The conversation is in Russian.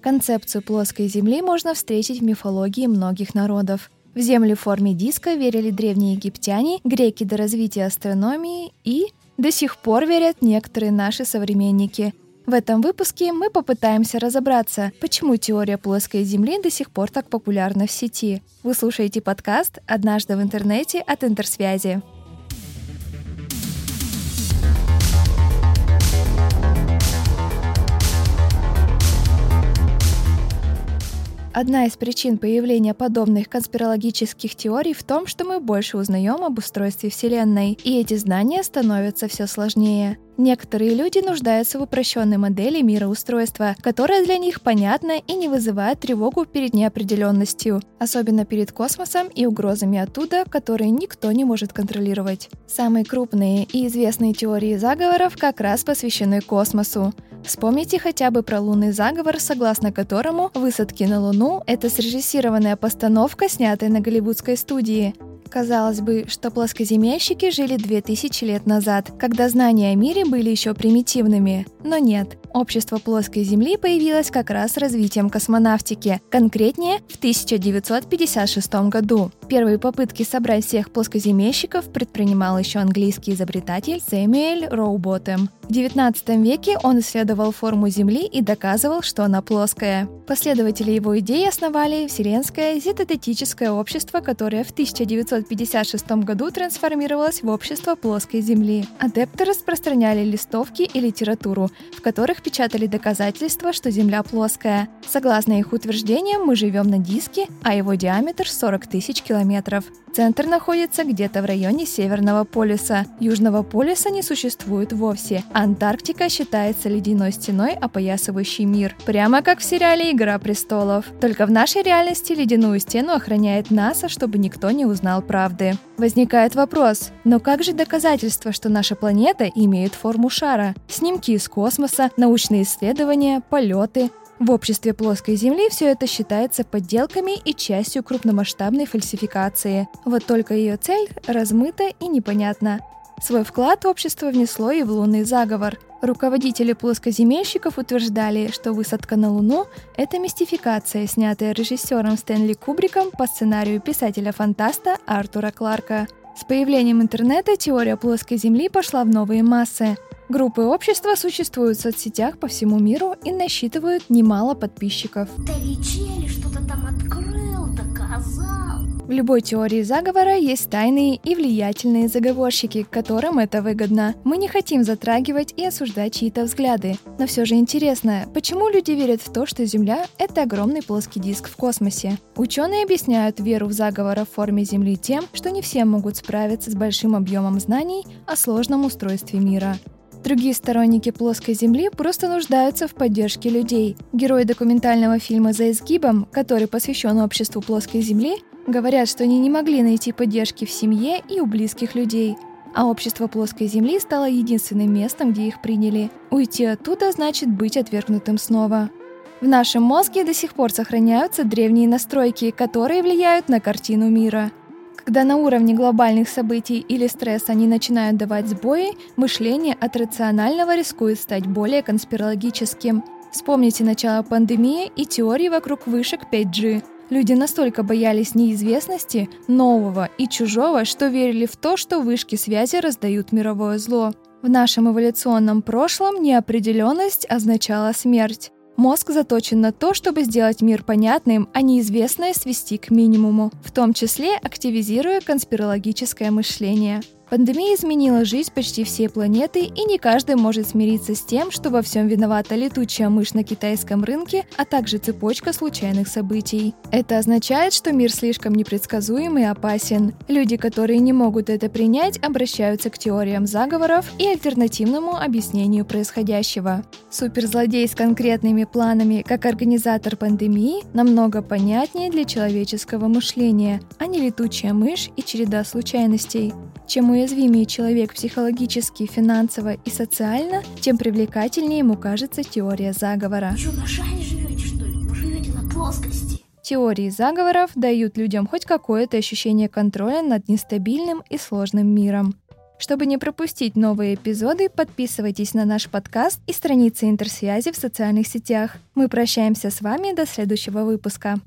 Концепцию плоской Земли можно встретить в мифологии многих народов. В Землю в форме диска верили древние египтяне, греки до развития астрономии и до сих пор верят некоторые наши современники. В этом выпуске мы попытаемся разобраться, почему теория плоской Земли до сих пор так популярна в сети. Вы слушаете подкаст «Однажды в интернете» от Интерсвязи. Одна из причин появления подобных конспирологических теорий в том, что мы больше узнаем об устройстве Вселенной, и эти знания становятся все сложнее. Некоторые люди нуждаются в упрощенной модели мироустройства, которая для них понятна и не вызывает тревогу перед неопределенностью, особенно перед космосом и угрозами оттуда, которые никто не может контролировать. Самые крупные и известные теории заговоров как раз посвящены космосу. Вспомните хотя бы про лунный заговор, согласно которому высадки на Луну — это срежиссированная постановка, снятая на голливудской студии. Казалось бы, что плоскоземельщики жили 2000 лет назад, когда знания о мире были еще примитивными. Но нет, общество плоской Земли появилось как раз с развитием космонавтики, конкретнее в 1956 году. Первые попытки собрать всех плоскоземельщиков предпринимал еще английский изобретатель Сэмюэль Роуботем. В XIX веке он исследовал форму Земли и доказывал, что она плоская. Последователи его идеи основали Вселенское зетотетическое общество, которое в 1956 году трансформировалось в общество плоской Земли. Адепты распространяли листовки и литературу, в которых печатали доказательства, что Земля плоская. Согласно их утверждениям, мы живем на диске, а его диаметр 40 тысяч километров. Центр находится где-то в районе Северного полюса. Южного полюса не существует вовсе. Антарктика считается ледяной стеной, опоясывающей мир. Прямо как в сериале «Игра престолов». Только в нашей реальности ледяную стену охраняет НАСА, чтобы никто не узнал правды. Возникает вопрос, но как же доказательства, что наша планета имеет форму шара? Снимки из космоса, научные исследования, полеты. В обществе плоской Земли все это считается подделками и частью крупномасштабной фальсификации. Вот только ее цель размыта и непонятна. Свой вклад общество внесло и в лунный заговор. Руководители плоскоземельщиков утверждали, что высадка на Луну — это мистификация, снятая режиссером Стэнли Кубриком по сценарию писателя-фантаста Артура Кларка. С появлением интернета теория плоской Земли пошла в новые массы. Группы общества существуют в соцсетях по всему миру и насчитывают немало подписчиков. Да что-то там открыл, доказал. В любой теории заговора есть тайные и влиятельные заговорщики, которым это выгодно. Мы не хотим затрагивать и осуждать чьи-то взгляды. Но все же интересно, почему люди верят в то, что Земля — это огромный плоский диск в космосе? Ученые объясняют веру в заговор в форме Земли тем, что не все могут справиться с большим объемом знаний о сложном устройстве мира. Другие сторонники плоской Земли просто нуждаются в поддержке людей. Герои документального фильма «За изгибом», который посвящен обществу плоской Земли, говорят, что они не могли найти поддержки в семье и у близких людей. А общество плоской Земли стало единственным местом, где их приняли. Уйти оттуда значит быть отвергнутым снова. В нашем мозге до сих пор сохраняются древние настройки, которые влияют на картину мира – когда на уровне глобальных событий или стресса они начинают давать сбои, мышление от рационального рискует стать более конспирологическим. Вспомните начало пандемии и теории вокруг вышек 5G. Люди настолько боялись неизвестности, нового и чужого, что верили в то, что вышки связи раздают мировое зло. В нашем эволюционном прошлом неопределенность означала смерть. Мозг заточен на то, чтобы сделать мир понятным, а неизвестное свести к минимуму, в том числе активизируя конспирологическое мышление. Пандемия изменила жизнь почти всей планеты, и не каждый может смириться с тем, что во всем виновата летучая мышь на китайском рынке, а также цепочка случайных событий. Это означает, что мир слишком непредсказуем и опасен. Люди, которые не могут это принять, обращаются к теориям заговоров и альтернативному объяснению происходящего. Суперзлодей с конкретными планами, как организатор пандемии, намного понятнее для человеческого мышления, а не летучая мышь и череда случайностей. Чем уязвимее человек психологически, финансово и социально, тем привлекательнее ему кажется теория заговора. Вы что, на шаре живете, что ли? Вы живете на плоскости. Теории заговоров дают людям хоть какое-то ощущение контроля над нестабильным и сложным миром. Чтобы не пропустить новые эпизоды, подписывайтесь на наш подкаст и страницы интерсвязи в социальных сетях. Мы прощаемся с вами до следующего выпуска.